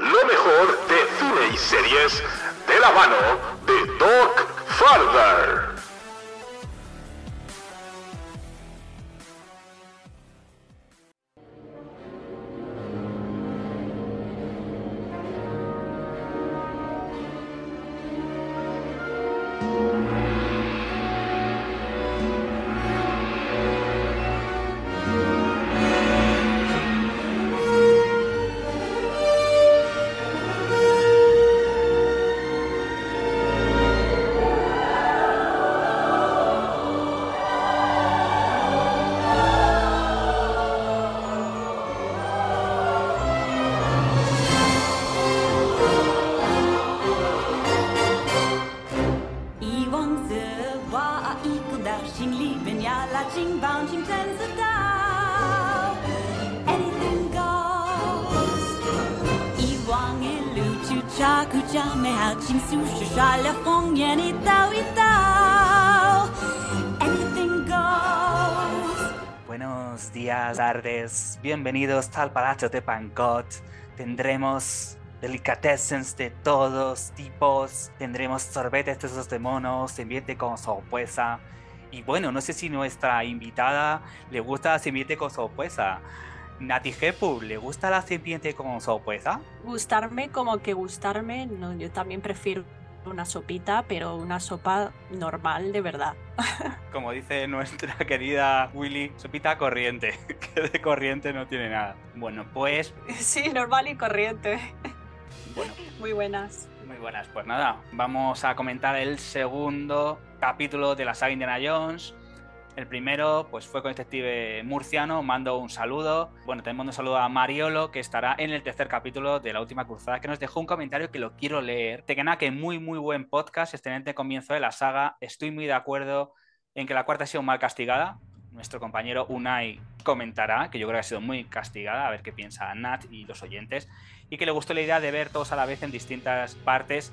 lo mejor de cine y series de la mano de Doc Farther. Días, tardes, bienvenidos al Palacio de Pancot. Tendremos delicatessens de todos tipos, tendremos sorbetes de esos monos, ambiente con sorpresa. Y bueno, no sé si nuestra invitada le gusta la serpiente con sorpresa. Nati Jepu, ¿le gusta la serpiente con sorpresa? Gustarme como que gustarme, no, yo también prefiero una sopita, pero una sopa normal de verdad. Como dice nuestra querida Willy, sopita corriente, que de corriente no tiene nada. Bueno, pues... Sí, normal y corriente. Bueno. Muy buenas. Muy buenas, pues nada, vamos a comentar el segundo capítulo de la saga Indiana Jones. El primero, pues fue con el detective murciano, mando un saludo. Bueno, tenemos un saludo a Mariolo, que estará en el tercer capítulo de La Última Cruzada, que nos dejó un comentario que lo quiero leer. Te queda que muy, muy buen podcast, excelente comienzo de la saga. Estoy muy de acuerdo en que la cuarta ha sido mal castigada. Nuestro compañero Unai comentará, que yo creo que ha sido muy castigada, a ver qué piensa Nat y los oyentes, y que le gustó la idea de ver todos a la vez en distintas partes,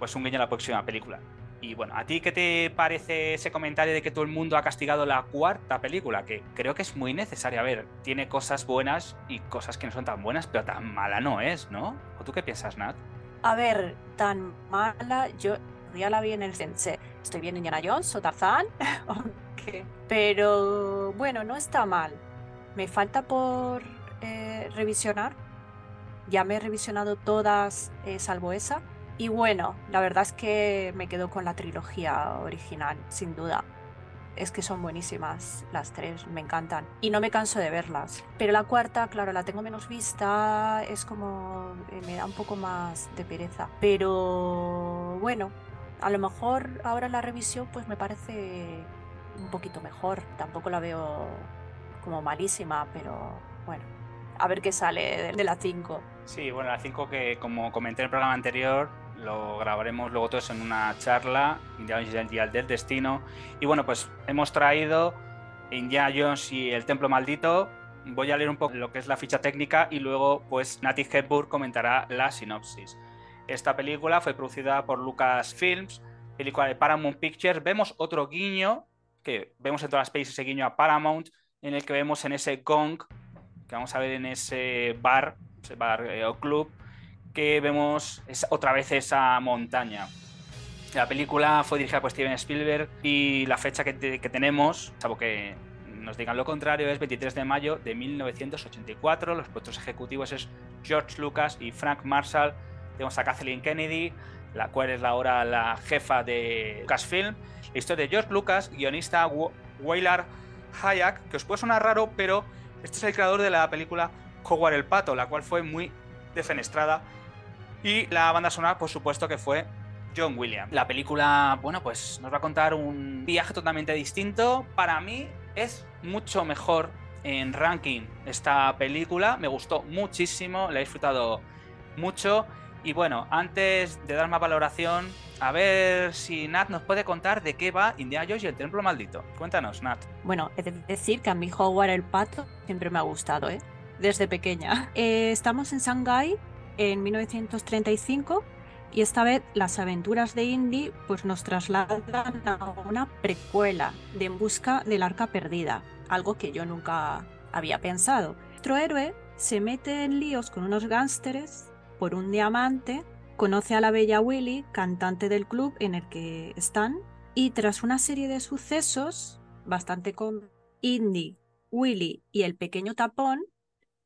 pues un guiño a la próxima película. Y bueno, ¿a ti qué te parece ese comentario de que todo el mundo ha castigado la cuarta película? Que creo que es muy necesaria. A ver, tiene cosas buenas y cosas que no son tan buenas, pero tan mala no es, ¿no? ¿O tú qué piensas, Nat? A ver, tan mala, yo ya la vi en el Sensei. ¿Estoy viendo Indiana Jones o Tarzán? ¿O qué? Pero bueno, no está mal. Me falta por eh, revisionar. Ya me he revisionado todas, eh, salvo esa. Y bueno, la verdad es que me quedo con la trilogía original, sin duda. Es que son buenísimas las tres, me encantan. Y no me canso de verlas. Pero la cuarta, claro, la tengo menos vista, es como... eh, me da un poco más de pereza. Pero bueno, a lo mejor ahora la revisión pues me parece un poquito mejor. Tampoco la veo como malísima, pero bueno, a ver qué sale de, la 5. Sí, bueno, la 5 que como comenté en el programa anterior, lo grabaremos luego todos en una charla, Indiana Jones y el del Destino. Y bueno, pues hemos traído Indiana Jones y el Templo Maldito. Voy a leer un poco lo que es la ficha técnica y luego pues Nati Hepburn comentará la sinopsis. Esta película fue producida por Lucasfilms, película de Paramount Pictures. Vemos otro guiño, que vemos en todas las pelis ese guiño a Paramount, en el que vemos en ese gong, que vamos a ver en ese bar, ese bar eh, o club, que vemos es, otra vez esa montaña. La película fue dirigida por Steven Spielberg y la fecha que, te- que tenemos, salvo que nos digan lo contrario, es 23 de mayo de 1984. Los productores ejecutivos es George Lucas y Frank Marshall. Tenemos a Kathleen Kennedy, la cual es ahora la jefa de Lucasfilm. La historia de George Lucas, guionista Waylar Hayak, que os puede sonar raro, pero este es el creador de la película Howard el Pato, la cual fue muy defenestrada. Y la banda sonora, por supuesto, que fue John Williams. La película, bueno, pues nos va a contar un viaje totalmente distinto. Para mí es mucho mejor en ranking esta película. Me gustó muchísimo, la he disfrutado mucho. Y bueno, antes de dar más valoración, a ver si Nat nos puede contar de qué va Indiana Jones y el Templo Maldito. Cuéntanos, Nat. Bueno, he de decir que a mi Howard el Pato siempre me ha gustado, ¿eh? Desde pequeña. Eh, estamos en Shanghái en 1935 y esta vez las aventuras de Indy pues nos trasladan a una precuela de En busca del arca perdida, algo que yo nunca había pensado. Nuestro héroe se mete en líos con unos gánsteres por un diamante, conoce a la bella Willy, cantante del club en el que están, y tras una serie de sucesos bastante con Indy, Willy y el pequeño tapón,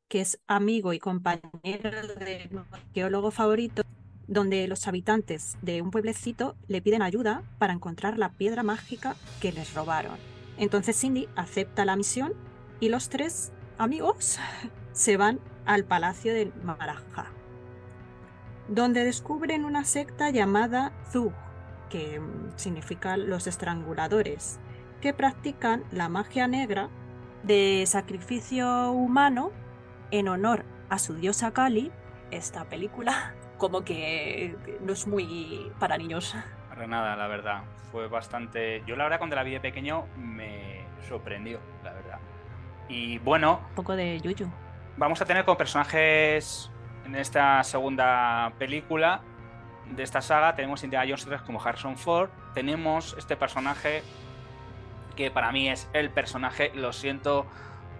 que es amigo y compañero de arqueólogo favorito, donde los habitantes de un pueblecito le piden ayuda para encontrar la piedra mágica que les robaron. Entonces Cindy acepta la misión y los tres amigos se van al Palacio de Maraja, donde descubren una secta llamada Zug, que mm, significa los estranguladores, que practican la magia negra de sacrificio humano en honor a su diosa Kali. Esta película como que no es muy para niños. Para nada, la verdad. Fue bastante... Yo la verdad cuando la vi de pequeño me sorprendió, la verdad. Y bueno... Un poco de yuyu. Vamos a tener como personajes en esta segunda película de esta saga, tenemos Indiana Jones como Harrison Ford, tenemos este personaje que para mí es el personaje, lo siento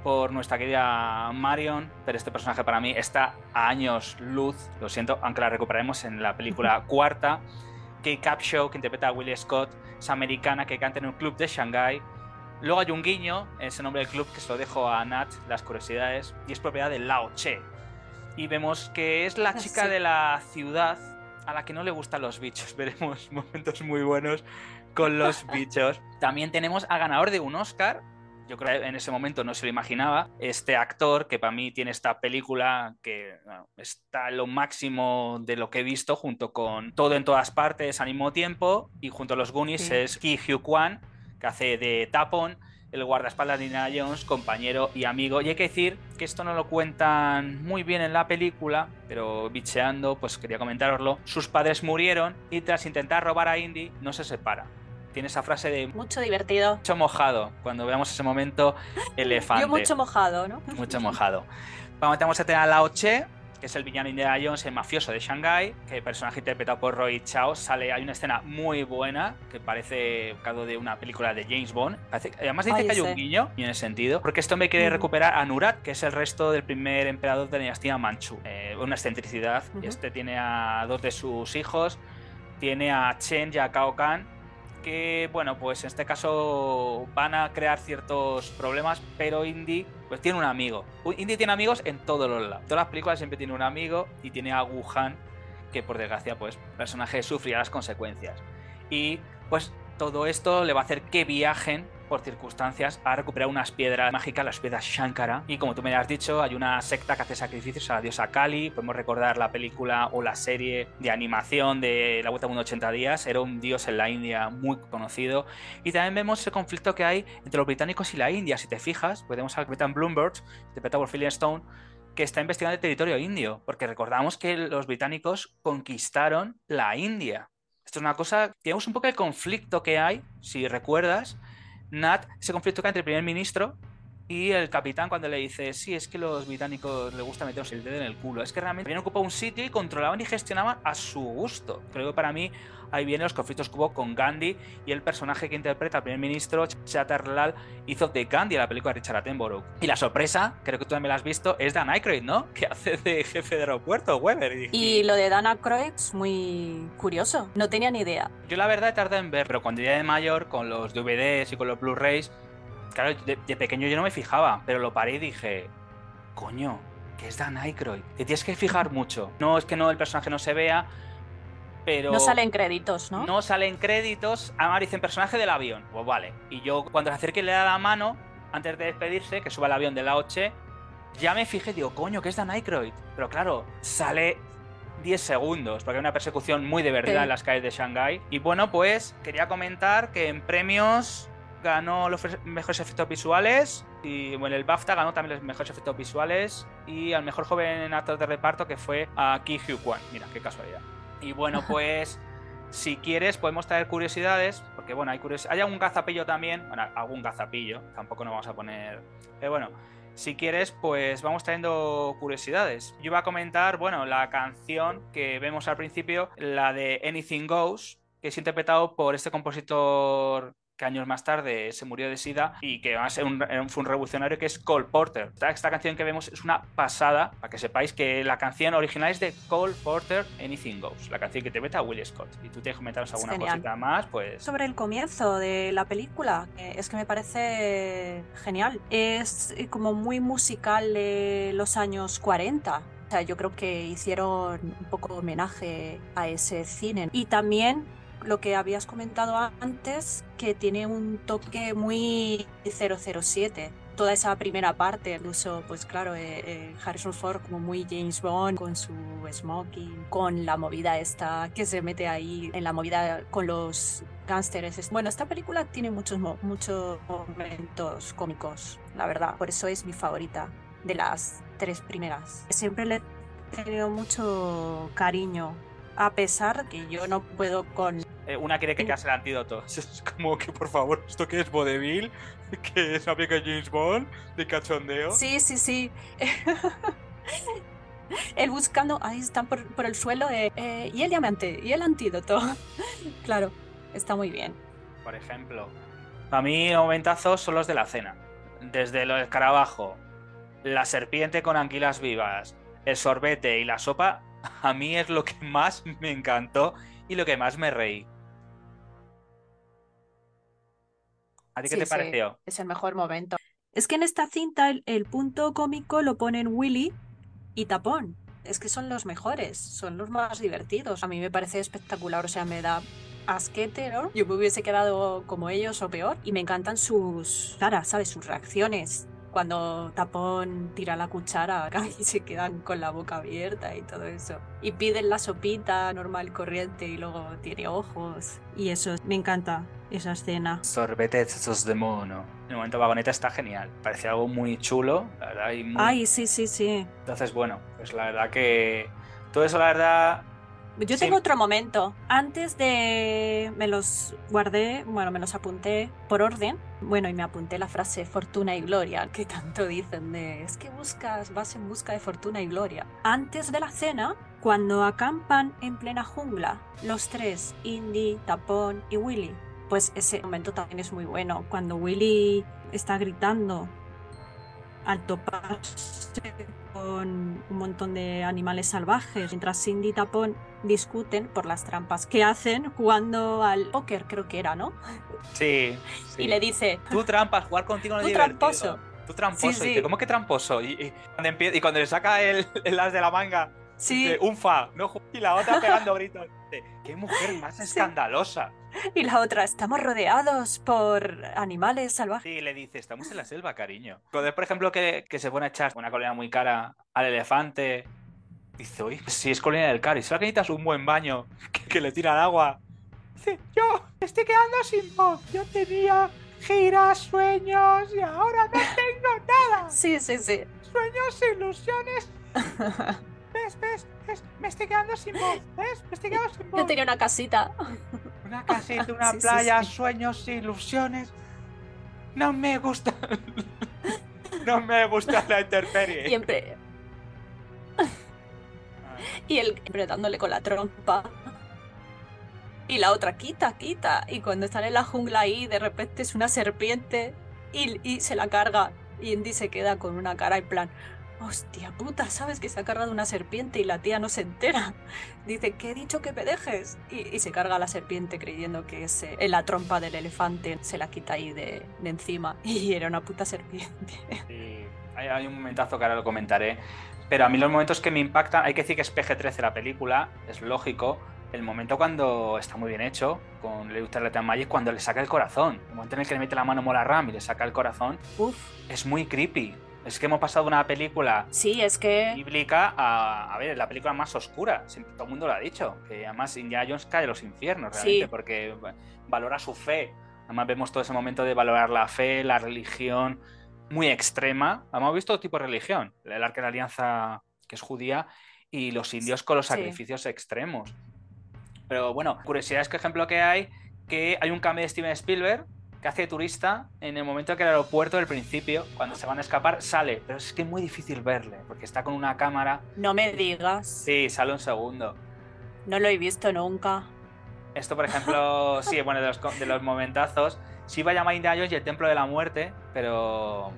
por nuestra querida Marion, pero este personaje para mí está a años luz, lo siento, aunque la recuperaremos en la película cuarta. Kate Capshaw, que interpreta a Willie Scott, es americana que canta en un club de Shanghai. Luego hay un guiño, ese nombre del club que se lo dejo a Nat, las curiosidades, y es propiedad de Lao Che. Y vemos que es la chica de la ciudad a la que no le gustan los bichos. Veremos momentos muy buenos con los bichos. También tenemos al ganador de un Oscar, yo creo que en ese momento no se lo imaginaba. Este actor que para mí tiene esta película que está lo máximo de lo que he visto junto con Todo en todas partes al mismo tiempo y junto a los Goonies es Ki Hugh Kwan que hace de Tapon el guardaespaldas de Indiana Jones, compañero y amigo. Y hay que decir que esto no lo cuentan muy bien en la película, pero bicheando, pues quería comentaroslo. Sus padres murieron y tras intentar robar a Indy, no se separa tiene esa frase de mucho divertido. Mucho mojado, cuando veamos ese momento elefante. Yo mucho mojado, ¿no? Mucho mojado. Vamos, a tener a Lao Che, que es el villano Indiana Jones, el mafioso de Shanghai, que el personaje interpretado por Roy Chao sale, hay una escena muy buena que parece caso de una película de James Bond. además dice que hay un guiño, y en ese sentido, porque este hombre quiere recuperar a Nurat, que es el resto del primer emperador de la dinastía Manchu. Eh, una excentricidad. Este tiene a dos de sus hijos, tiene a Chen y a Kao Kahn, que, bueno, pues en este caso van a crear ciertos problemas, pero Indy pues tiene un amigo. Indy tiene amigos en todos los lados. Todas las películas siempre tiene un amigo y tiene a Wuhan, que por desgracia, pues, el personaje sufrirá las consecuencias. Y pues todo esto le va a hacer que viajen por circunstancias a recuperar unas piedras mágicas, las piedras Shankara. Y como tú me has dicho, hay una secta que hace sacrificios a la diosa Kali. Podemos recordar la película o la serie de animación de La Vuelta a 80 días. Era un dios en la India muy conocido. Y también vemos ese conflicto que hay entre los británicos y la India. Si te fijas, podemos al Capitán Bloomberg, interpretado por Philip Stone, que está investigando el territorio indio. Porque recordamos que los británicos conquistaron la India. Esto es una cosa, tenemos un poco el conflicto que hay, si recuerdas, Nat, ese conflicto que hay entre el primer ministro y el capitán cuando le dice, sí, es que los británicos les gusta meterse el dedo en el culo. Es que realmente habían ocupado un sitio y controlaban y gestionaban a su gusto. Creo que para mí ahí vienen los conflictos que hubo con Gandhi y el personaje que interpreta al primer ministro, Chatterlal, hizo de Gandhi en la película de Richard Attenborough. Y la sorpresa, creo que tú también la has visto, es Dan Aykroyd, ¿no? Que hace de jefe de aeropuerto, Weber. Y lo de Dan Aykroyd es muy curioso. No tenía ni idea. Yo la verdad tardé en ver, pero cuando ya de mayor, con los DVDs y con los Blu-rays, claro, de, pequeño yo no me fijaba, pero lo paré y dije, coño, que es Dan Aykroyd. Te tienes que fijar mucho. No es que no el personaje no se vea, pero... No salen créditos, ¿no? No salen créditos. Además dicen personaje del avión. Pues vale. Y yo cuando se acerque y le da la mano, antes de despedirse, que suba al avión de la 8, ya me fijé, digo, coño, que es Dan Aykroyd. Pero claro, sale 10 segundos, porque hay una persecución muy de verdad en las calles de Shanghái. Y bueno, pues quería comentar que en premios ganó los mejores efectos visuales y bueno, el BAFTA ganó también los mejores efectos visuales y al mejor joven actor de reparto que fue a Ki Hugh Kwan. Mira, qué casualidad. Y bueno, pues si quieres podemos traer curiosidades, porque bueno, hay hay algún gazapillo también, bueno, algún gazapillo, tampoco nos vamos a poner, pero bueno, si quieres, pues vamos trayendo curiosidades. Yo iba a comentar, bueno, la canción que vemos al principio, la de Anything Goes, que es interpretado por este compositor que años más tarde se murió de sida y que va a ser un, fue un revolucionario que es Cole Porter. Esta, esta, canción que vemos es una pasada, para que sepáis que la canción original es de Cole Porter, Anything Goes, la canción que te mete a Will Scott. Y tú te comentarnos alguna cosita más, pues... Sobre el comienzo de la película, es que me parece genial. Es como muy musical de los años 40. O sea, yo creo que hicieron un poco homenaje a ese cine. Y también lo que habías comentado antes, que tiene un toque muy 007. Toda esa primera parte, incluso, pues claro, eh, eh, Harrison Ford como muy James Bond, con su smoking, con la movida esta que se mete ahí en la movida con los gángsters. Bueno, esta película tiene muchos, muchos momentos cómicos, la verdad. Por eso es mi favorita de las tres primeras. Siempre le he tenido mucho cariño a pesar que yo no puedo con... Eh, una quiere que case el antídoto. Es como que, por favor, ¿esto qué es vodevil? ¿Que es una de James Bond? ¿De cachondeo? Sí, sí, sí. Él buscando, ahí están por, el suelo, eh, y el diamante, y el antídoto. claro, está muy bien. Por ejemplo, a mí momentazos son los de la cena. Desde lo del escarabajo, la serpiente con anguilas vivas, el sorbete y la sopa, a mí es lo que más me encantó y lo que más me reí. ¿A ti qué te pareció? Es el mejor momento. Es que en esta cinta el, punto cómico lo ponen Willy y Tapón. Es que son los mejores, son los más divertidos. A mí me parece espectacular, o sea, me da asquete, ¿no? Yo me hubiese quedado como ellos o peor. Y me encantan sus caras, ¿sabes? Sus reacciones cuando Tapón tira la cuchara y se quedan con la boca abierta y todo eso. Y piden la sopita normal, corriente y luego tiene ojos. Y eso, me encanta esa escena. Sorbetes de mono. El momento vagoneta está genial. Parece algo muy chulo, la verdad. Y muy... Ay, sí, sí, sí. Entonces, bueno, pues la verdad que todo eso, la verdad, yo tengo otro momento. Antes de. Me los guardé, bueno, me los apunté por orden. Bueno, y me apunté la frase fortuna y gloria, que tanto dicen de. Es que buscas, vas en busca de fortuna y gloria. Antes de la cena, cuando acampan en plena jungla, los tres, Indy, Tapón y Willy. Pues ese momento también es muy bueno. Cuando Willy está gritando al toparse con un montón de animales salvajes, mientras Cindy y Tapón discuten por las trampas que hacen jugando al póker, creo que era, ¿no? Sí. Y le dice... Tú trampas, jugar contigo no es tramposo. Tú tramposo. Y dice, ¿cómo que tramposo? Y, cuando, le saca el, el, as de la manga, sí. Dice, un fa, ¿no? Y la otra pegando gritos. ¡Qué mujer más escandalosa! Y la otra, estamos rodeados por animales salvajes. Sí, le dice, estamos en la selva, cariño. Cuando por ejemplo, que, que se pone a echar una colina muy cara al elefante, dice, uy, si es colina del cari, solo que necesitas un buen baño que, le tira el agua. Dice, yo estoy quedando sin voz. Yo tenía giras, sueños y ahora no tengo nada. Sí, sí, sí. Sueños, ilusiones. ¿Ves, ves? ¿Ves? Me estoy quedando sin voz. ¿Ves? Me estoy quedando sin voz. Yo tenía una casita. Una casita, una playa, sueños, ilusiones. No me gusta. no me gusta la intemperie. Siempre. y él apretándole con la trompa. Y la otra, quita, quita. Y cuando están en la jungla ahí, de repente es una serpiente y, y se la carga. Y Indy se queda con una cara en plan, Hostia puta, ¿sabes que se ha cargado una serpiente y la tía no se entera? Dice, ¿qué he dicho que me dejes? Y, se carga la serpiente creyendo que es eh, la trompa del elefante, se la quita ahí de, encima y era una puta serpiente. Sí, hay, un momentazo que ahora lo comentaré, pero a mí los momentos que me impactan, hay que decir que es PG-13 la película, es lógico, el momento cuando está muy bien hecho, con Lewis Tarleton Magic, cuando le saca el corazón. El momento en el que le mete la mano Mola Ram y le saca el corazón, Uf. es muy creepy. Es que hemos pasado de una película sí, es que... bíblica a, a ver, la película más oscura. todo el mundo lo ha dicho. Que además Indiana Jones cae de los infiernos, realmente, porque valora su fe. Además vemos todo ese momento de valorar la fe, la religión, muy extrema. Hemos visto todo tipo de religión. El Arca de la Alianza, que es judía, y los indios con los sacrificios extremos. Pero bueno, curiosidad es que ejemplo que hay, que hay un cambio de Steven Spielberg que hace turista en el momento que el aeropuerto del principio, cuando se van a escapar, sale. Pero es que es muy difícil verle, porque está con una cámara. No me digas. Sí, sale un segundo. No lo he visto nunca. Esto, por ejemplo, sí, bueno, de los, de los momentazos. sí va a llamar Indiana Jones y el Templo de la Muerte, pero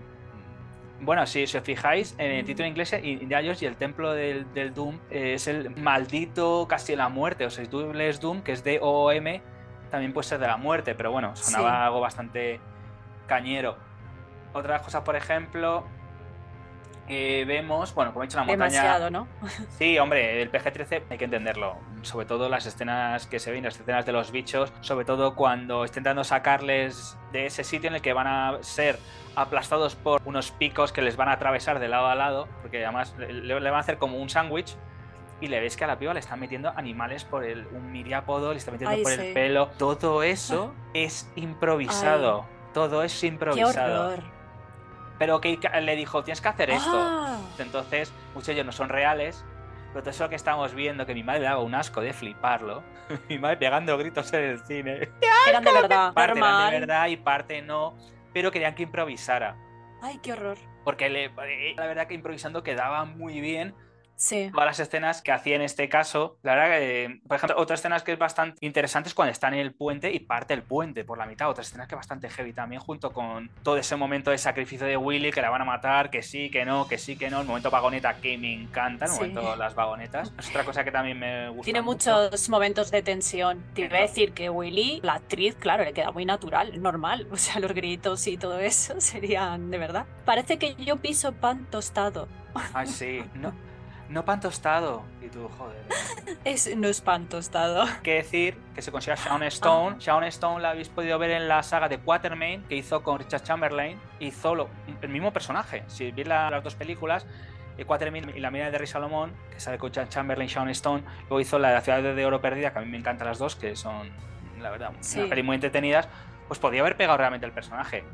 bueno, si, os fijáis, en el título inglés, Indiana Jones y el Templo del, del Doom es el maldito casi la muerte. O sea, si tú lees Doom, que es de OOM, también puede ser de la muerte, pero bueno, sonaba algo bastante cañero. Otras cosas, por ejemplo, vemos, bueno, como he dicho, la montaña. Demasiado, ¿no? Sí, hombre, el PG-13 hay que entenderlo. Sobre todo las escenas que se ven, las escenas de los bichos, sobre todo cuando estén intentando sacarles de ese sitio en el que van a ser aplastados por unos picos que les van a atravesar de lado a lado, porque además le, van a hacer como un sándwich. Y le ves que a la piba le están metiendo animales por el, un miriápodo, le está metiendo por el pelo. Todo eso es improvisado. Todo es improvisado. Qué Pero que le dijo, tienes que hacer esto. Ah. Entonces, muchos de ellos no son reales, pero todo eso que estamos viendo, que mi madre le daba un asco de fliparlo. mi madre pegando gritos en el cine. Eran de verdad. Parte eran de verdad y parte no pero querían que improvisara. Ay, qué horror. Porque le, eh, la verdad que improvisando quedaba muy bien Sí. Todas las escenas que hacía en este caso, la verdad que, por ejemplo, otra escena que es bastante interesante es cuando está en el puente y parte el puente por la mitad. Otra escena que es bastante heavy también, junto con todo ese momento de sacrificio de Willy, que la van a matar, que sí, que no, que sí, que no. El momento vagoneta que me encanta, el momento las vagonetas. Es otra cosa que también me gusta. Tiene muchos momentos de tensión. Te iba a decir que Willy, la actriz, claro, le queda muy natural, normal. O sea, los gritos y todo eso serían de verdad. Parece que yo piso pan tostado. Ay, sí. No, no pan tostado. Y tú, joder. Es, no es pan tostado. Que decir que se considera Shaun Stone. Ah. Shaun Stone la habéis podido ver en la saga de Quatermain que hizo con Richard Chamberlain. Hizo lo, el mismo personaje. Si veis las dos películas, eh, Quatermain y la mirada de Rey Salomón, que sale con Richard Chamberlain, Shaun Stone. Luego hizo la de la ciudad de oro perdida, que a mí me encantan las dos, que son, la verdad, muy entretenidas. Pues podía haber pegado realmente el personaje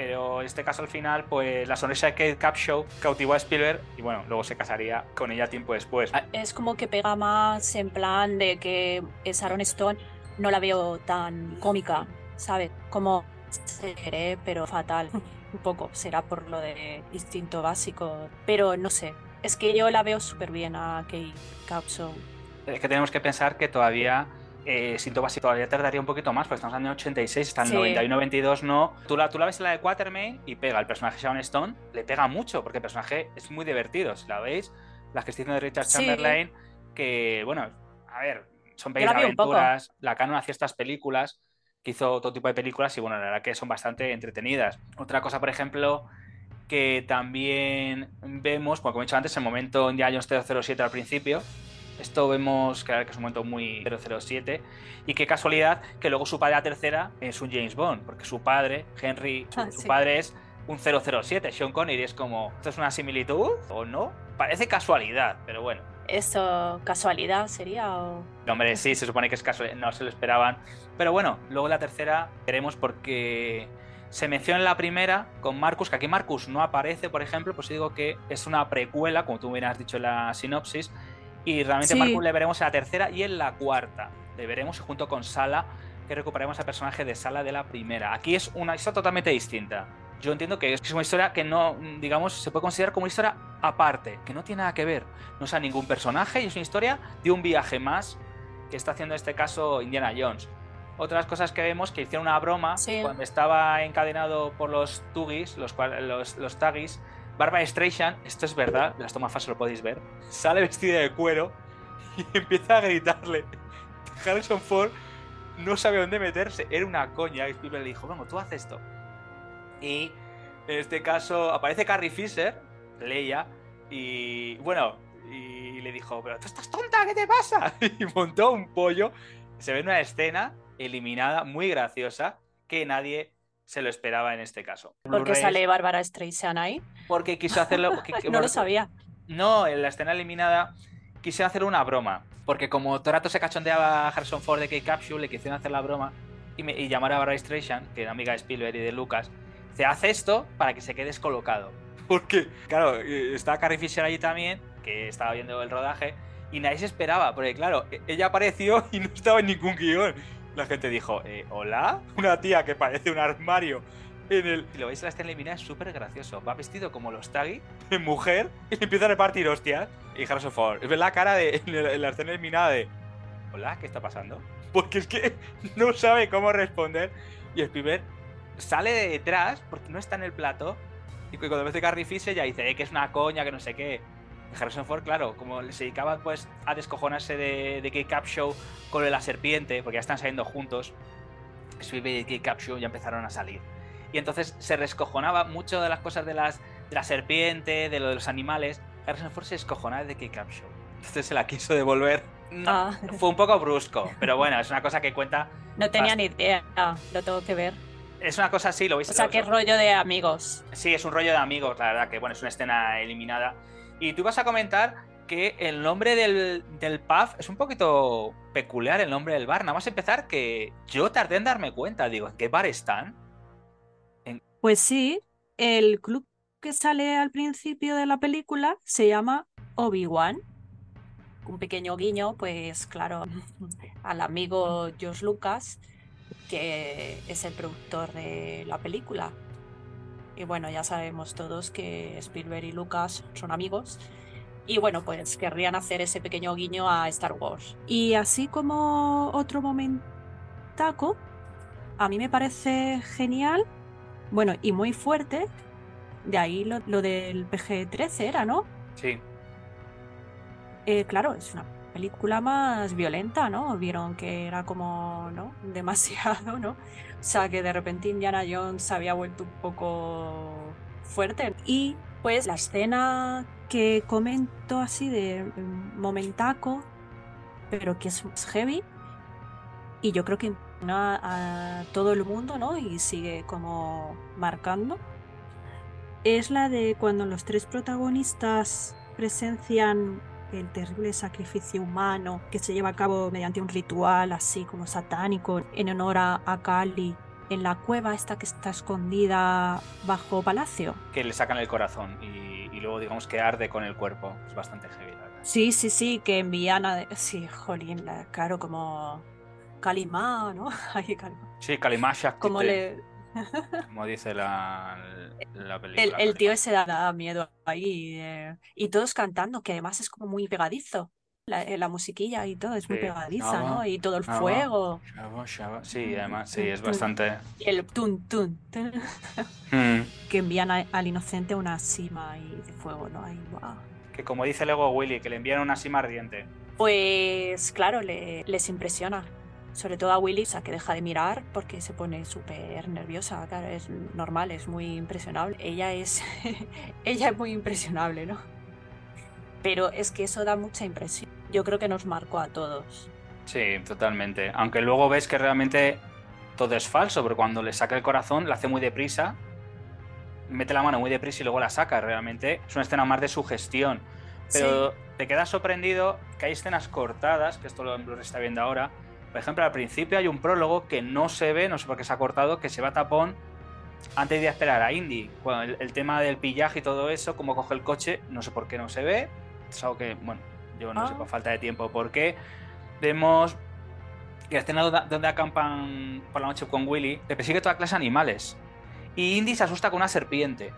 pero en este caso al final, pues la sonrisa de Kate Capshaw cautivó a Spielberg y bueno, luego se casaría con ella tiempo después. Ah, es como que pega más en plan de que Sharon Stone no la veo tan cómica, ¿sabes? Como seré, pero fatal. Un poco, será por lo de instinto básico, pero no sé. Es que yo la veo súper bien a Kate Capshaw. Es que tenemos que pensar que todavía eh, Sinto básico todavía tardaría un poquito más, porque estamos en el año 86, está en 91-92 no. Tú la, tú la ves en la de Quatermain y pega. El personaje Shawn Stone le pega mucho, porque el personaje es muy divertido. Si la veis, las que de Richard Chamberlain, que, bueno, a ver, son pequeñas aventuras. La Canon hacía estas películas, que hizo todo tipo de películas, y bueno, la verdad que son bastante entretenidas. Otra cosa, por ejemplo, que también vemos, como he dicho antes, el momento en Jones 007 al principio, esto vemos que es un momento muy 007. Y qué casualidad que luego su padre, la tercera, es un James Bond, porque su padre, Henry, su, ah, padre es un 007. Sean Connery es como, ¿esto es una similitud o no? Parece casualidad, pero bueno. ¿Eso casualidad sería o...? hombre, sí, se supone que es casualidad, no se lo esperaban. Pero bueno, luego la tercera veremos porque se menciona en la primera con Marcus, que aquí Marcus no aparece, por ejemplo, pues digo que es una precuela, como tú bien has dicho en la sinopsis, y realmente Marcus le veremos en la tercera y en la cuarta. Le veremos junto con Sala, que recuperaremos al personaje de Sala de la primera. Aquí es una historia totalmente distinta. Yo entiendo que es una historia que no, digamos, se puede considerar como una historia aparte, que no tiene nada que ver. No sea ningún personaje y es una historia de un viaje más que está haciendo en este caso Indiana Jones. Otras cosas que vemos que hicieron una broma cuando estaba encadenado por los Tugis, los, los, los Tagis, Barbara Streisand, esto es verdad, las tomas lo podéis ver, sale vestida de cuero y empieza a gritarle. Harrison Ford no sabe dónde meterse, era una coña. Y Spielberg le dijo, bueno, tú haces esto. Y en este caso aparece Carrie Fisher, Leia, y bueno, y le dijo, pero tú estás tonta, ¿qué te pasa? Y montó un pollo. Se ve una escena eliminada, muy graciosa, que nadie se lo esperaba en este caso. ¿Por qué sale Bárbara Streisand ahí? Porque quiso hacerlo. no lo sabía. No, en la escena eliminada quise hacer una broma. Porque como todo rato se cachondeaba a Harrison Ford de Kate Capsule, le quisieron hacer la broma y, me, llamar a Barbara Streisand, que era amiga de Spielberg y de Lucas. Se hace esto para que se quede descolocado. Porque, claro, está Carrie Fisher allí también, que estaba viendo el rodaje, y nadie se esperaba, porque claro, e, ella apareció y no estaba en ningún guion. La gente dijo, eh, ¿hola? Una tía que parece un armario en el... Si lo veis en la escena eliminada es súper gracioso. Va vestido como los Taggy, de mujer, y empieza a repartir hostias. Y Harrison Ford, ve la cara de, en la escena eliminada de... ¿Hola? ¿Qué está pasando? Porque es que no sabe cómo responder. Y Spielberg sale de detrás porque no está en el plato. Y cuando ves de Carrie Fisher ya dice eh, que es una coña, que no sé qué. Harrison Ford, claro, como se dedicaba pues a descojonarse de, de K-Cap Show con la serpiente, porque ya están saliendo juntos, Spielberg y K-Cap Show ya empezaron a salir. Y entonces se rescojonaba mucho de las cosas de, las, de la serpiente, de lo de los animales. Harrison Ford se descojonaba de K-Cap Show. Entonces se la quiso devolver. No, Ah. Fue un poco brusco, pero bueno, es una cosa que cuenta. No tenía ni idea, lo tengo que ver. Es una cosa así, lo viste. O sea, qué rollo de amigos. Sí, es un rollo de amigos, la verdad, que bueno, es una escena eliminada. Y tú vas a comentar que el nombre del, del pub es un poquito peculiar, el nombre del bar. Nada más empezar que yo tardé en darme cuenta, digo, ¿en qué bar están? Pues sí, el club que sale al principio de la película se llama Obi-Wan. Un pequeño guiño, pues claro, al amigo George Lucas, que es el productor de la película. Y bueno, ya sabemos todos que Spielberg y Lucas son amigos. Y bueno, pues querrían hacer ese pequeño guiño a Star Wars. Y así como otro momentaco, a mí me parece genial bueno, y muy fuerte. De ahí lo, lo del PG-13 era, ¿no? Sí, Eh, claro, es una película más violenta, ¿no? Vieron que era como, ¿no? Demasiado, ¿no? O sea, que de repente Indiana Jones había vuelto un poco fuerte. Y pues la escena que comento así de mm, momentaco, pero que es más heavy, y yo creo que a, a todo el mundo, ¿no? Y sigue como marcando. Es la de cuando los tres protagonistas presencian el terrible sacrificio humano que se lleva a cabo mediante un ritual así como satánico en honor a, a Kali en la cueva esta que está escondida bajo palacio. que le sacan el corazón y, y luego digamos que arde con el cuerpo. Es bastante heavy, la verdad. Sí, sí, sí, que envían a... Sí, jolín, la- claro, como Kalimá, ¿no? Ay, Kalimá. Sí, Kalimasha, Como le... como dice la, la El, película. el tío ese da, da miedo ahí. eh, y todos cantando, que además es como muy pegadizo. La, eh, la musiquilla y todo es muy Sí. pegadiza, Ah, ¿no? Y todo el fuego. Shaba, shaba. Sí, además, sí, es Tun, bastante... El tun, tun, tun, Mm. que envían a- al inocente una cima y de fuego, ¿no? Ahí, guau. Que como dice luego Willy, que le envían una cima ardiente. Pues claro, le- les impresiona. Sobre todo a sea, que deja de mirar porque se pone súper nerviosa. Claro, es normal, es muy impresionable. Ella es, ella es muy impresionable, ¿no? Pero es que eso da mucha impresión. Yo creo que nos marcó a todos. Sí, totalmente. Aunque luego ves que realmente todo es falso, porque cuando le saca el corazón, la hace muy deprisa, mete la mano muy deprisa y luego la saca. Realmente es una escena más de sugestión. Pero te quedas sorprendido que hay escenas cortadas, que esto lo está viendo ahora. Por ejemplo, al principio hay un prólogo que no se ve, no sé por qué se ha cortado, que se va a tapón antes de esperar a Indy. Bueno, el, el tema del pillaje y todo eso, cómo coge el coche, no sé por qué no se ve. Es algo que, bueno, yo no sé Ah. por falta de tiempo por qué. Vemos que la escena donde, acampan por la noche con Willy, le persigue toda clase de animales. Y Indy se asusta con una serpiente.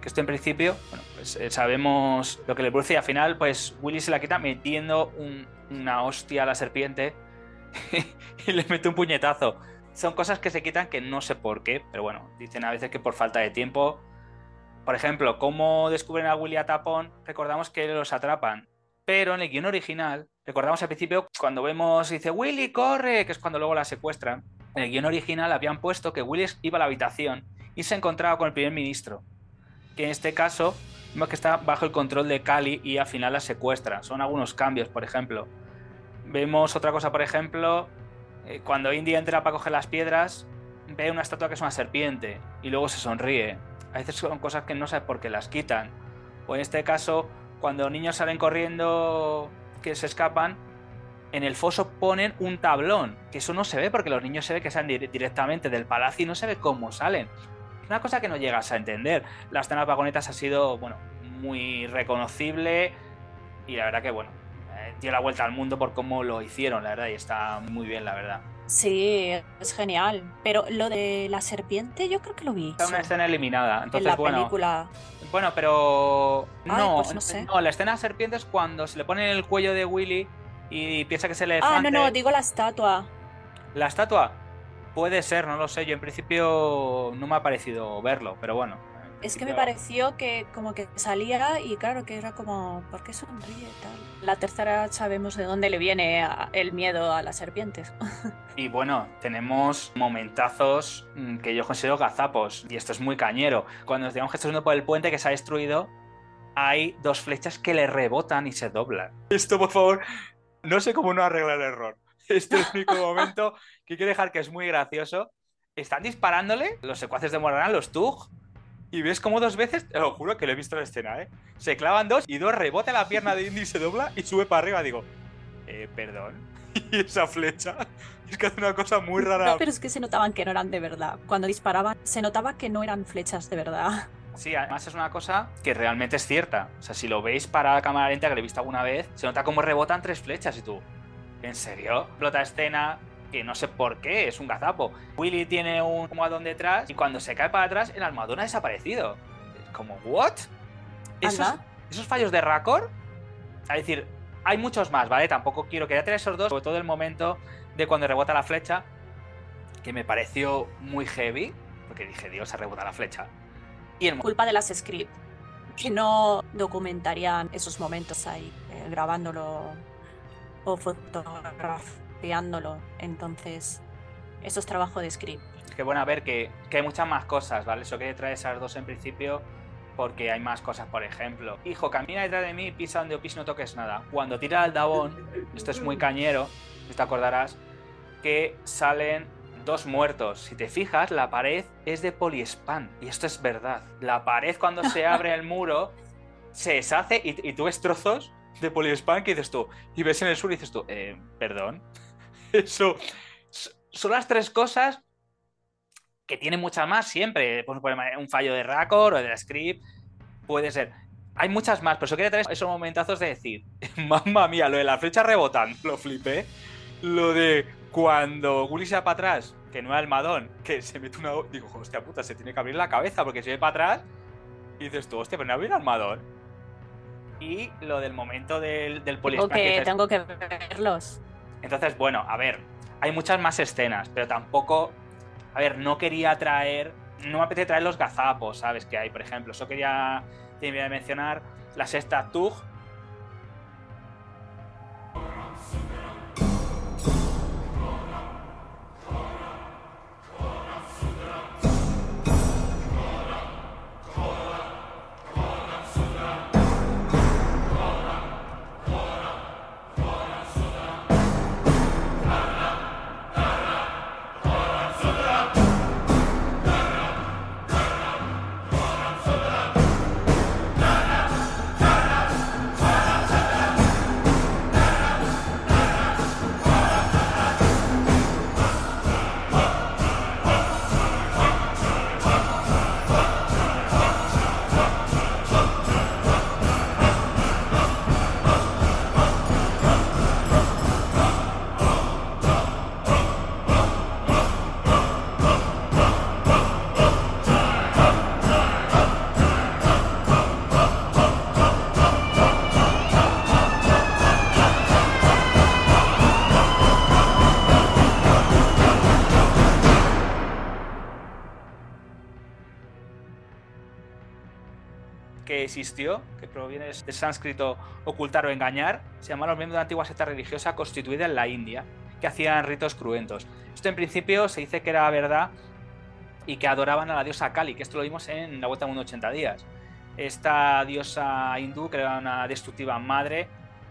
Que esto en principio, bueno, pues eh, sabemos lo que le produce y al final, pues Willy se la quita metiendo un- una hostia a la serpiente y le mete un puñetazo. Son cosas que se quitan que no sé por qué, pero bueno, dicen a veces que por falta de tiempo. Por ejemplo, cómo descubren a Willy a Tapón, recordamos que los atrapan. Pero en el guion original, recordamos al principio cuando vemos, dice Willy, corre, que es cuando luego la secuestran. En el guion original habían puesto que Willy iba a la habitación y se encontraba con el primer ministro. Que en este caso, vemos que está bajo el control de Cali y al final la secuestra. Son algunos cambios, por ejemplo. Vemos otra cosa, por ejemplo, eh, cuando Indy entra para coger las piedras, ve una estatua que es una serpiente y luego se sonríe. A veces son cosas que no sabes por qué las quitan. O en este caso, cuando niños salen corriendo que se escapan, en el foso ponen un tablón, que eso no se ve porque los niños se ve que salen dir- directamente del palacio y no se ve cómo salen. Una cosa que no llegas a entender. La escena de vagonetas ha sido, bueno, muy reconocible y la verdad que, bueno, dio la vuelta al mundo por cómo lo hicieron, la verdad, y está muy bien, la verdad. Sí, es genial. Pero lo de la serpiente, yo creo que lo vi. Está una escena eliminada, en entonces, la bueno. película. Bueno, pero Ay, no, pues no sé. la escena de serpiente es cuando se le pone en el cuello de Willy y piensa que se le Ah, no, no, digo la estatua. La estatua. Puede ser, no lo sé. Yo en principio no me ha parecido verlo, pero bueno. Es que me pareció que como que salía y claro que era como, ¿por qué sonríe tal? La tercera sabemos de dónde le viene el miedo a las serpientes. Y bueno, tenemos momentazos mm, que yo considero gazapos, y esto es muy cañero. Cuando nos digamos que estamos por el puente que se ha destruido, hay dos flechas que le rebotan y se doblan. Esto, por favor, no sé cómo no arreglar el error. Este es el único momento que quiero dejar que es muy gracioso. Están disparándole los secuaces de los Tug, y ves como dos veces, te lo juro que lo he visto en la escena, ¿eh? Se clavan dos y dos rebota la pierna de Indy, se dobla y sube para arriba. Digo, eh, perdón. y esa flecha es que hace una cosa muy rara. pero es que se notaban que no eran de verdad. Cuando disparaban, se notaba que no eran flechas de verdad. Sí, además es una cosa que realmente es cierta. O sea, si lo veis para la cámara lenta que lo he visto alguna vez, se nota como rebotan tres flechas y tú. ¿En serio? Explota escena, que no sé por qué, es un gazapo. Willy tiene un almohadón detrás y cuando se cae para atrás, el almohadón ha desaparecido. Es como, ¿what? Esos, esos fallos de Raccord, es decir, hay muchos más, ¿vale? Tampoco quiero que tener esos dos, sobre todo el momento de cuando rebota la flecha, que me pareció muy heavy, porque dije, Dios, se rebota la flecha. Y el... Culpa de las script, que no documentarían esos momentos ahí, eh, grabándolo o fotografiando entonces, eso es trabajo de script. Es que bueno, a ver, que, hay muchas más cosas, ¿vale? Eso quería traer esas dos en principio porque hay más cosas, por ejemplo. Hijo, camina detrás de mí, pisa donde opis, no toques nada. Cuando tira al Dabón, esto es muy cañero, te acordarás, que salen dos muertos. Si te fijas, la pared es de poliespan. Y esto es verdad. La pared cuando se abre el muro se deshace y, tú ves trozos de poliespan que dices tú. Y ves en el sur y dices tú, eh, perdón. Eso. Son las tres cosas que tienen muchas más siempre. Un fallo de Raccord o de la script. Puede ser. Hay muchas más, pero eso quería traer esos momentazos de decir, mamma mía, lo de la flecha rebotan, lo flipé. Lo de cuando Gulli se va para atrás, que no es Almadón, que se mete una. Digo, hostia puta, se tiene que abrir la cabeza porque se ve para atrás. Y dices tú, hostia, pero no abrir Almadón. Y lo del momento del, del que tengo que verlos. Entonces, bueno, a ver, hay muchas más escenas, pero tampoco, a ver, no quería traer, no me apetece traer los gazapos, ¿sabes? Que hay, por ejemplo, eso quería, quería mencionar la sexta Tug, que proviene del sánscrito ocultar o engañar, se llamaban los miembros de una antigua secta religiosa constituida en la India, que hacían ritos cruentos. Esto en principio se dice que era verdad y que adoraban a la diosa Kali, que esto lo vimos en la Vuelta al Mundo 80 días. Esta diosa hindú, que era una destructiva madre,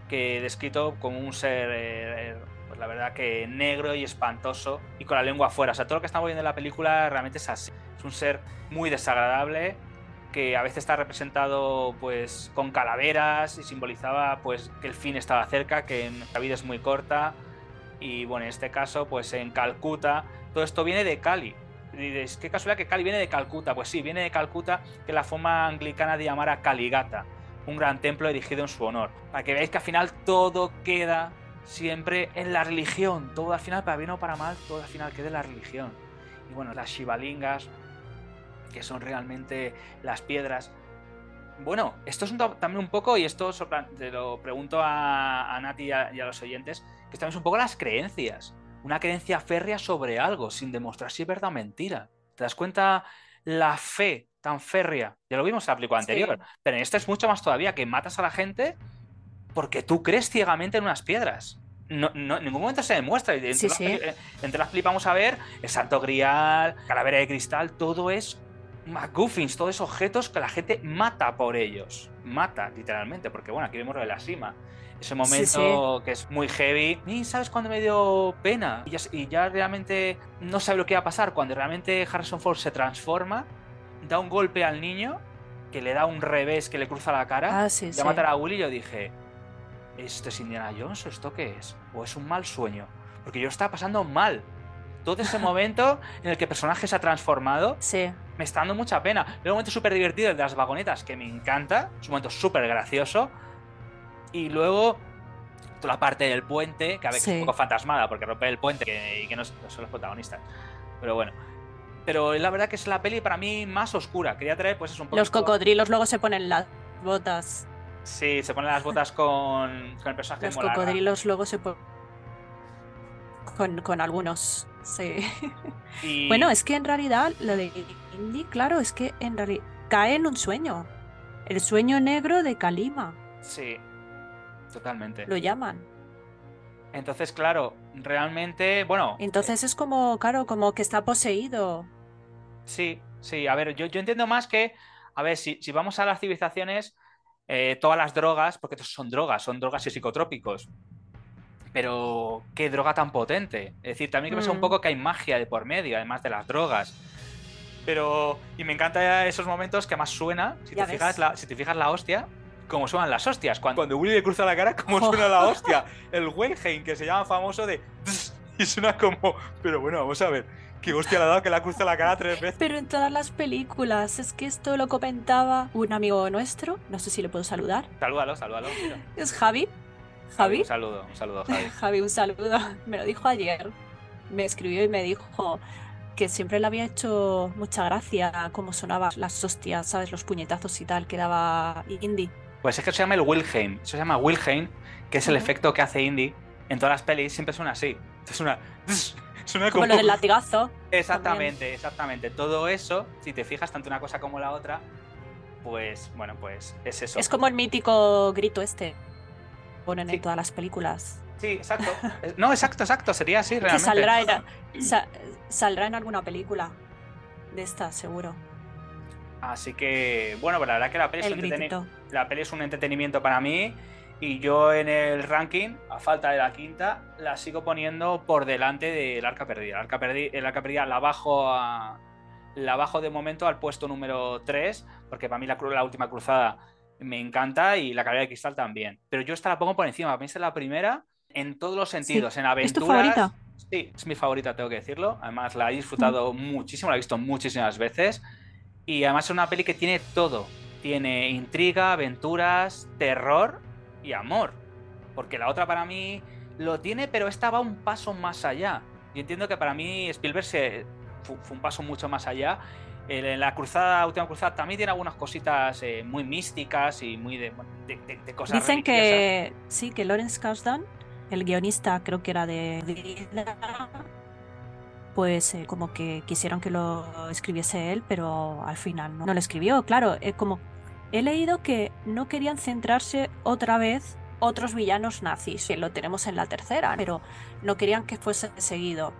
que descrito como un ser, eh, pues la verdad que negro y espantoso y con la lengua afuera. O sea, todo lo que estamos viendo en la película realmente es así. Es un ser muy desagradable, que a veces está representado pues con calaveras y simbolizaba pues que el fin estaba cerca, que la vida es muy corta y bueno, en este caso pues en Calcuta, todo esto viene de Cali. Diréis, qué casualidad que Cali viene de Calcuta. Pues sí, viene de Calcuta, que la forma anglicana de llamar a Caligata, un gran templo erigido en su honor. Para que veáis que al final todo queda siempre en la religión. Todo al final, para bien o para mal, todo al final queda en la religión. Y bueno, las shivalingas, que son realmente las piedras. Bueno, esto es también un poco, y esto te lo pregunto a, Nati y a, los oyentes, que estamos un poco las creencias. una creencia férrea sobre algo, sin demostrar si es verdad o mentira. ¿Te das cuenta la fe tan férrea? Ya lo vimos en la película anterior, pero en esta es mucho más todavía, que matas a la gente porque tú crees ciegamente en unas piedras. No, no, en ningún momento se demuestra. Entre, Sí, las, sí. eh, entre las vamos a ver el Santo Grial, Calavera de Cristal, todo es MacGuffins, todos esos objetos que la gente mata por ellos. Mata, literalmente, porque bueno, aquí vemos lo de la cima. Ese momento que es muy heavy. Y sabes cuándo me dio pena. Y ya, y ya realmente no sabe lo que va a pasar. Cuando realmente Harrison Ford se transforma, da un golpe al niño, que le da un revés que le cruza la cara Ah, sí, ya a Willy, yo dije, ¿esto es Indiana Jones o esto qué es? ¿O es un mal sueño? Porque yo estaba pasando mal. Todo ese momento en el que el personaje se ha transformado Sí, me está dando mucha pena. Luego un momento súper divertido el de las vagonetas, que me encanta. Es un momento súper gracioso. Y luego toda la parte del puente, que a veces es un poco fantasmada, porque rompe el puente que- y que no, son los protagonistas. Pero bueno. Pero la verdad que es la peli para mí más oscura. Quería traer, pues, es un poco. los cocodrilos luego se ponen las botas. Sí, se ponen las botas con, con el personaje Los de cocodrilos luego se ponen con, con algunos. Sí. Y- Bueno, es que en realidad lo de Indy, claro, es que en realidad cae en un sueño. El sueño negro de Kalima, Sí, totalmente. lo llaman. Entonces, claro, realmente, bueno, Entonces es como, claro, como que está poseído. sí, sí, a ver, yo, yo entiendo más que, a ver, si, si vamos a las civilizaciones, eh, todas las drogas, porque son drogas, son drogas y psicotrópicos. Pero, ¿qué droga tan potente? Es decir, también que pensar un Mm. poco que hay magia de por medio, además de las drogas. Pero, y me encanta esos momentos que más suena, si, te fijas la, si te fijas la hostia, como suenan las hostias. Cuando, cuando Willy le cruza la cara, como Oh. suena la hostia. El Wellheim, que se llama famoso de... Y suena como... Pero bueno, vamos a ver. ¿Qué hostia le ha dado que le ha cruzado la cara tres veces? Pero en todas las películas, es que esto lo comentaba un amigo nuestro, no sé si le puedo saludar, Salúdalo, salúdalo. mira. es Javi. Javi, Un saludo, un saludo, Javi. Javi, un saludo. Me lo dijo ayer. Me escribió y me dijo que siempre le había hecho mucha gracia cómo sonaban las hostias, ¿sabes? Los puñetazos y tal que daba Indy. Pues es que se llama el Wilhelm. Eso se llama Wilhelm, que es el efecto que hace Indy. En todas las pelis siempre suena así. Suena... Suena Como como... lo del latigazo. Exactamente, exactamente. Todo eso, si te fijas tanto una cosa como la otra, pues bueno, pues es eso. Es como el mítico grito este. Ponen Sí. en todas las películas. Sí, exacto. Es- No, exacto, exacto. Sería así Que realmente. saldrá en, sa- saldrá en alguna película de esta, seguro. Así que, bueno, pues la verdad que la peli, es la peli es un entretenimiento para mí. Y yo en el ranking, a falta de la quinta, la sigo poniendo por delante del Arca Perdida. El Arca, Perdi- el Arca Perdida la bajo, a- la bajo de momento al puesto número 3, porque para mí la, la última cruzada me encanta y la calidad de cristal también. Pero yo esta la pongo por encima. Es la primera en todos los sentidos. En ¿Es aventuras. tu favorita? Sí, es mi favorita, tengo que decirlo. Además, la he disfrutado muchísimo, la he visto muchísimas veces. Y además es una peli que tiene todo. Tiene intriga, aventuras, terror y amor. Porque la otra para mí lo tiene, pero esta va un paso más allá. Y entiendo que para mí Spielberg se, fue un paso mucho más allá. En la cruzada, última cruzada, también tiene algunas cositas eh, muy místicas y muy de, de- de- de cosas Dicen que sí, que Lawrence Kasdan, el guionista, creo que era de pues eh, como que quisieron que lo escribiese él, pero al final no, no lo escribió. Claro, eh, como he leído que no querían centrarse otra vez otros villanos nazis, que lo tenemos en la tercera, pero no querían que fuese seguido.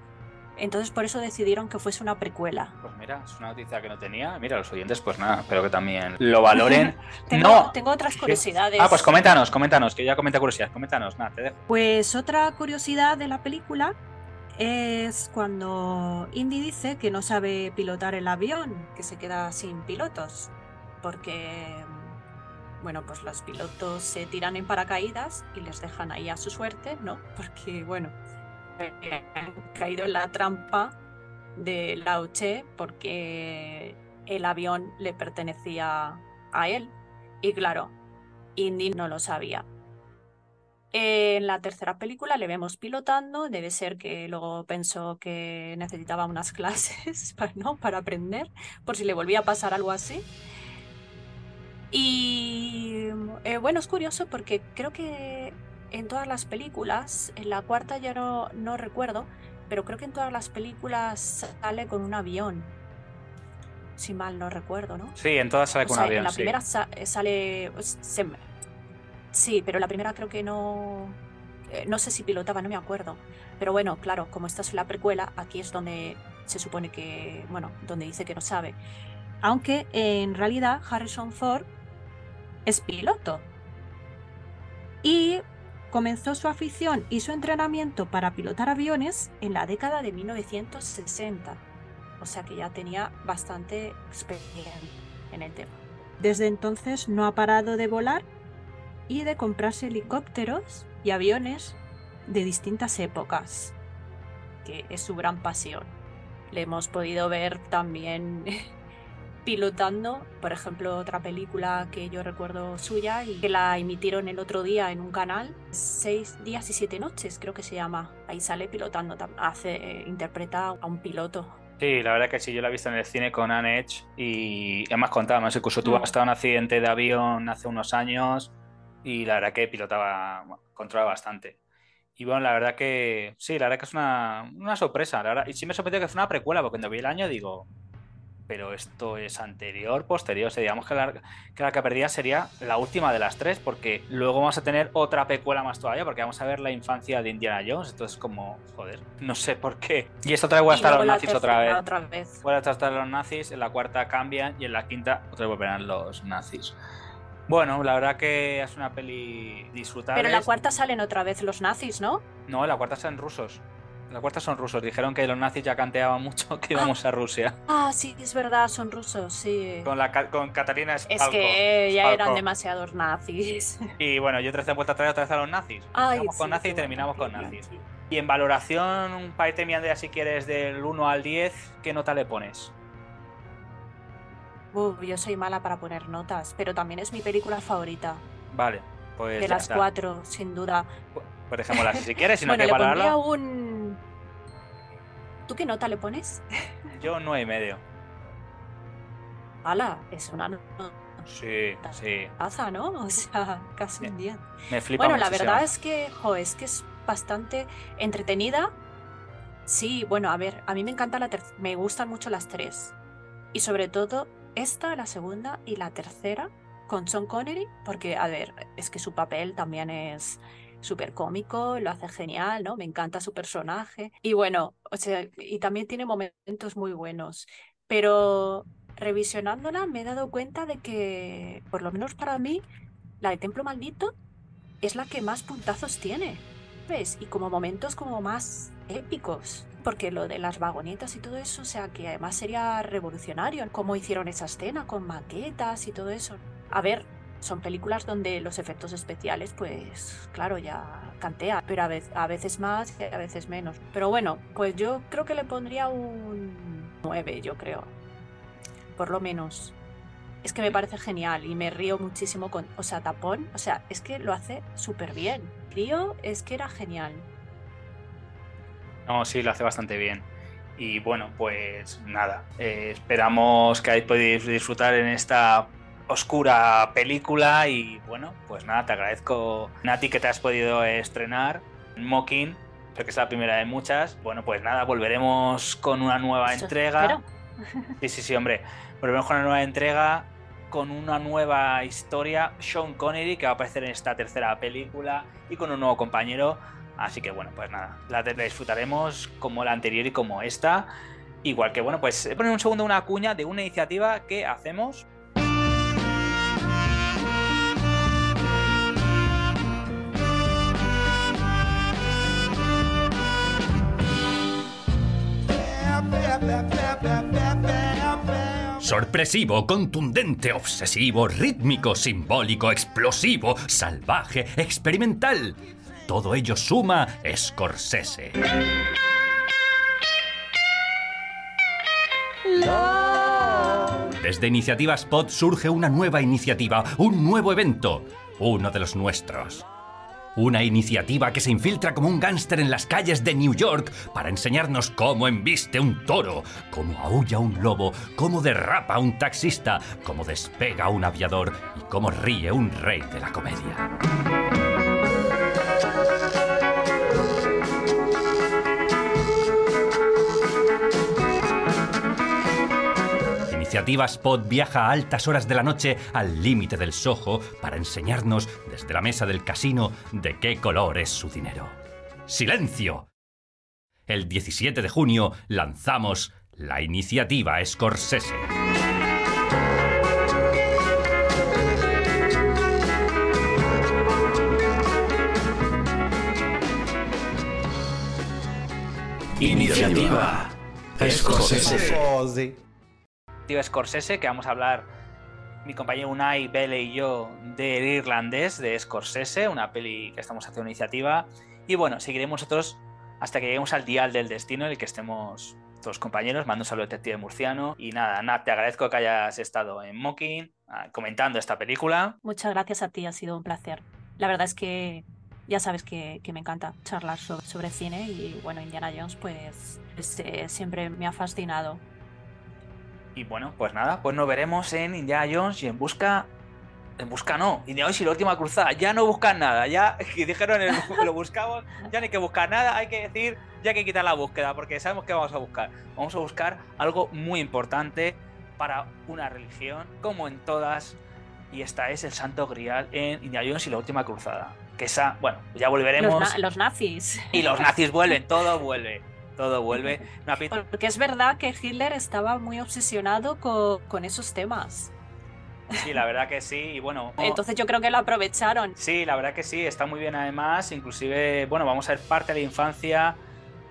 Entonces por eso decidieron que fuese una precuela. Pues mira, es una noticia que no tenía. Mira, los oyentes, pues nada, espero que también lo valoren. Tengo, no. tengo otras curiosidades. Ah, pues coméntanos, coméntanos, que ya comenté curiosidad. Coméntanos, nada, te dejo. Pues otra curiosidad de la película es cuando Indy dice que no sabe pilotar el avión, que se queda sin pilotos, porque bueno, pues los pilotos se tiran en paracaídas y les dejan ahí a su suerte, ¿no? Porque bueno, caído en la trampa de Lauche porque el avión le pertenecía a él. Y claro, Indy no lo sabía. En la tercera película le vemos pilotando, debe ser que luego pensó que necesitaba unas clases para, ¿no? para aprender, por si le volvía a pasar algo así. Y eh, bueno, es curioso porque creo que en todas las películas, en la cuarta ya no, no recuerdo, pero creo que en todas las películas sale con un avión. Si mal no recuerdo, ¿no? Sí, en todas sale O con sea, un avión. en la sí. primera sa- eh, sale. se- sí, pero la primera creo que no. eh, No sé si pilotaba, no me acuerdo. Pero bueno, claro, como esta es la precuela, aquí es donde se supone que. Bueno, donde dice que no sabe. Aunque en realidad Harrison Ford es piloto. Y comenzó su afición y su entrenamiento para pilotar aviones en la década de 1960. O sea que ya tenía bastante experiencia en el tema. Desde entonces no ha parado de volar y de comprarse helicópteros y aviones de distintas épocas, que es su gran pasión. Le hemos podido ver también pilotando, por ejemplo, otra película que yo recuerdo suya y que la emitieron el otro día en un canal, Seis días y siete noches creo que se llama. Ahí sale pilotando, hace, eh, interpreta a un piloto. Sí, la verdad que sí, yo la he visto en el cine con Anne Edge y además contaba, más incluso tuvo Mm. hasta un accidente de avión hace unos años y la verdad que pilotaba, bueno, controlaba bastante. Y bueno, la verdad que sí, la verdad que es una, una sorpresa, la verdad. Y sí me sorprendió que fue una precuela, porque cuando vi el año digo, pero esto es anterior, posterior, o sea, digamos que la, que la que perdía sería la última de las tres, porque luego vamos a tener otra precuela más todavía, porque vamos a ver la infancia de Indiana Jones, entonces como, joder, no sé por qué. Y esta otra vez voy a estar a los nazis otra vez. Otra vez. A estar los nazis, en la cuarta cambian y en la quinta otra vez volverán los nazis. Bueno, la verdad que es una peli disfrutable. Pero en la cuarta salen otra vez los nazis, ¿no? No, en la cuarta son rusos. La cuarta son rusos. Dijeron que los nazis ya canteaban mucho que íbamos a Rusia. Ah, sí, es verdad, son rusos, sí. Con, la, con Catalina Es que ya Spalko. eran demasiados nazis. Y bueno, yo otra vez vuelta a traer otra vez a los nazis. Ay, Empezamos con sí, nazis y terminamos con nazis. Y en valoración, paete mi Andrea, si quieres, del 1 al 10, ¿qué nota le pones? Uf, yo soy mala para poner notas, pero también es mi película favorita. Vale, pues de las está. cuatro, sin duda. Pues dejémosla así si quieres, si no bueno, quieres le pondría valorarlo. un... ¿Tú qué nota le pones? Yo nueve y medio. Ala, es una Sí, sí. notaza, ¿no? O sea, casi un 10. Me flipa Bueno, la verdad es que, jo, es que es bastante entretenida. Sí, bueno, a ver, a mí me encanta la tercera, me gustan mucho las tres. Y sobre todo esta, la segunda y la tercera con Sean Connery, porque, a ver, es que su papel también es súper cómico, lo hace genial, ¿no? Me encanta su personaje. Y bueno, o sea, y también tiene momentos muy buenos. Pero revisionándola me he dado cuenta de que, por lo menos para mí, la de Templo Maldito es la que más puntazos tiene, ¿ves? Y como momentos como más épicos. Porque lo de las vagonetas y todo eso, o sea, que además sería revolucionario. Cómo hicieron esa escena con maquetas y todo eso. A ver, son películas donde los efectos especiales, pues claro, ya cantea, pero a veces, más a veces menos. Pero bueno, pues yo creo que le pondría un 9, yo creo. Por lo menos. Es que me parece genial y me río muchísimo con, o sea, Tapón, o sea, es que lo hace súper bien. Tío, es que era genial. No, sí, lo hace bastante bien. Y bueno, pues nada, eh, esperamos que hayáis podido disfrutar en esta oscura película y bueno, pues nada, te agradezco Nati que te has podido estrenar Mocking, creo que es la primera de muchas. Bueno, pues nada, volveremos con una nueva Eso entrega. espero. Sí, sí, sí, hombre. Volvemos con una nueva entrega, con una nueva historia. Sean Connery, que va a aparecer en esta tercera película, y con un nuevo compañero. Así que bueno, pues nada, la, la disfrutaremos como la anterior y como esta. Igual que bueno, pues he poner un segundo una cuña de una iniciativa que hacemos. Sorpresivo, contundente, obsesivo, rítmico, simbólico, explosivo, salvaje, experimental. Todo ello suma Scorsese. Desde Iniciativa Spot surge una nueva iniciativa, un nuevo evento, uno de los nuestros. Una iniciativa que se infiltra como un gángster en las calles de New York para enseñarnos cómo embiste un toro, cómo aúlla un lobo, cómo derrapa un taxista, cómo despega un aviador y cómo ríe un rey de la comedia. Iniciativa Spot viaja a altas horas de la noche al límite del Soho para enseñarnos desde la mesa del casino de qué color es su dinero. ¡Silencio! El 17 de junio lanzamos la iniciativa Scorsese. Iniciativa Scorsese. Tío Scorsese, que vamos a hablar mi compañero Unai, Bele y yo del irlandés de Scorsese, una peli que estamos haciendo iniciativa. Y bueno, seguiremos nosotros hasta que lleguemos al dial del destino en el que estemos todos compañeros. Mando un saludo detective murciano. Y nada, Nat, te agradezco que hayas estado en Mocking ah, comentando esta película. Muchas gracias a ti, ha sido un placer. La verdad es que ya sabes que, que me encanta charlar sobre, sobre, cine y bueno, Indiana Jones pues, pues eh, siempre me ha fascinado. Y bueno, pues nada, pues nos veremos en Indiana Jones y en busca en busca no, Indiana Jones y la última cruzada, ya no buscan nada, ya que dijeron el, lo buscamos, ya no hay que buscar nada, hay que decir, ya hay que quitar la búsqueda, porque sabemos que vamos a buscar. Vamos a buscar algo muy importante para una religión, como en todas, y esta es el Santo Grial en Indiana Jones y la última cruzada. Que esa, bueno, ya volveremos. Los, na los nazis. Y los nazis vuelven, todo vuelve. Todo vuelve. Una Porque es verdad que Hitler estaba muy obsesionado con, con esos temas. Sí, la verdad que sí. Y bueno. Entonces yo creo que lo aprovecharon. Sí, la verdad que sí, está muy bien además. Inclusive, bueno, vamos a ver parte de la infancia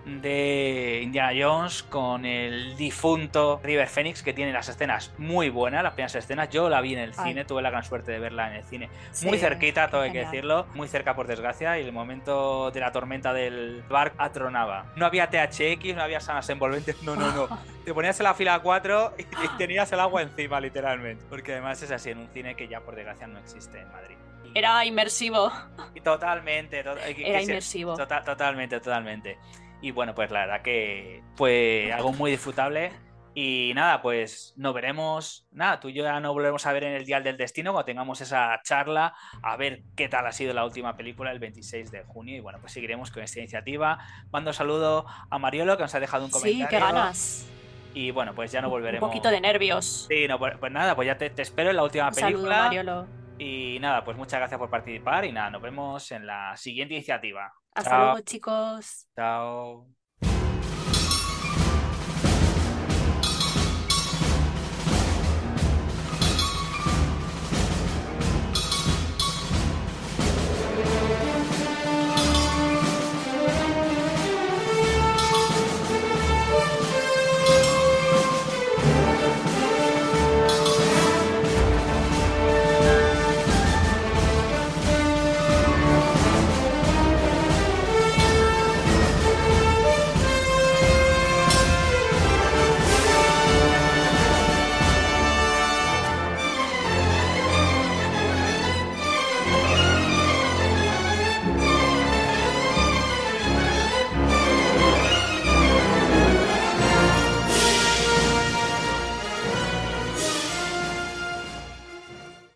de Indiana Jones con el difunto River Phoenix que tiene las escenas muy buenas, las primeras escenas. Yo la vi en el cine, tuve la gran suerte de verla en el cine. Sí, muy cerquita, todo hay que decirlo, muy cerca por desgracia. Y el momento de la tormenta del bar atronaba. No había THX, no había sanas envolventes, no, no, no. Te ponías en la fila 4 y tenías el agua encima, literalmente. Porque además es así en un cine que ya por desgracia no existe en Madrid. Era inmersivo. Totalmente, to era inmersivo. Tota totalmente, totalmente. Y bueno, pues la verdad que fue algo muy disfrutable. Y nada, pues nos veremos. Nada, tú y yo ya nos volveremos a ver en el Dial del Destino cuando tengamos esa charla, a ver qué tal ha sido la última película el 26 de junio. Y bueno, pues seguiremos con esta iniciativa. Mando saludo a Mariolo que nos ha dejado un comentario. Sí, qué ganas. Y bueno, pues ya no volveremos. Un poquito de nervios. Sí, no, pues, pues nada, pues ya te, te, espero en la última un película. Saludo, Mariolo. Y nada, pues muchas gracias por participar y nada, nos vemos en la siguiente iniciativa. Hasta Chao. luego, chicos. Chao.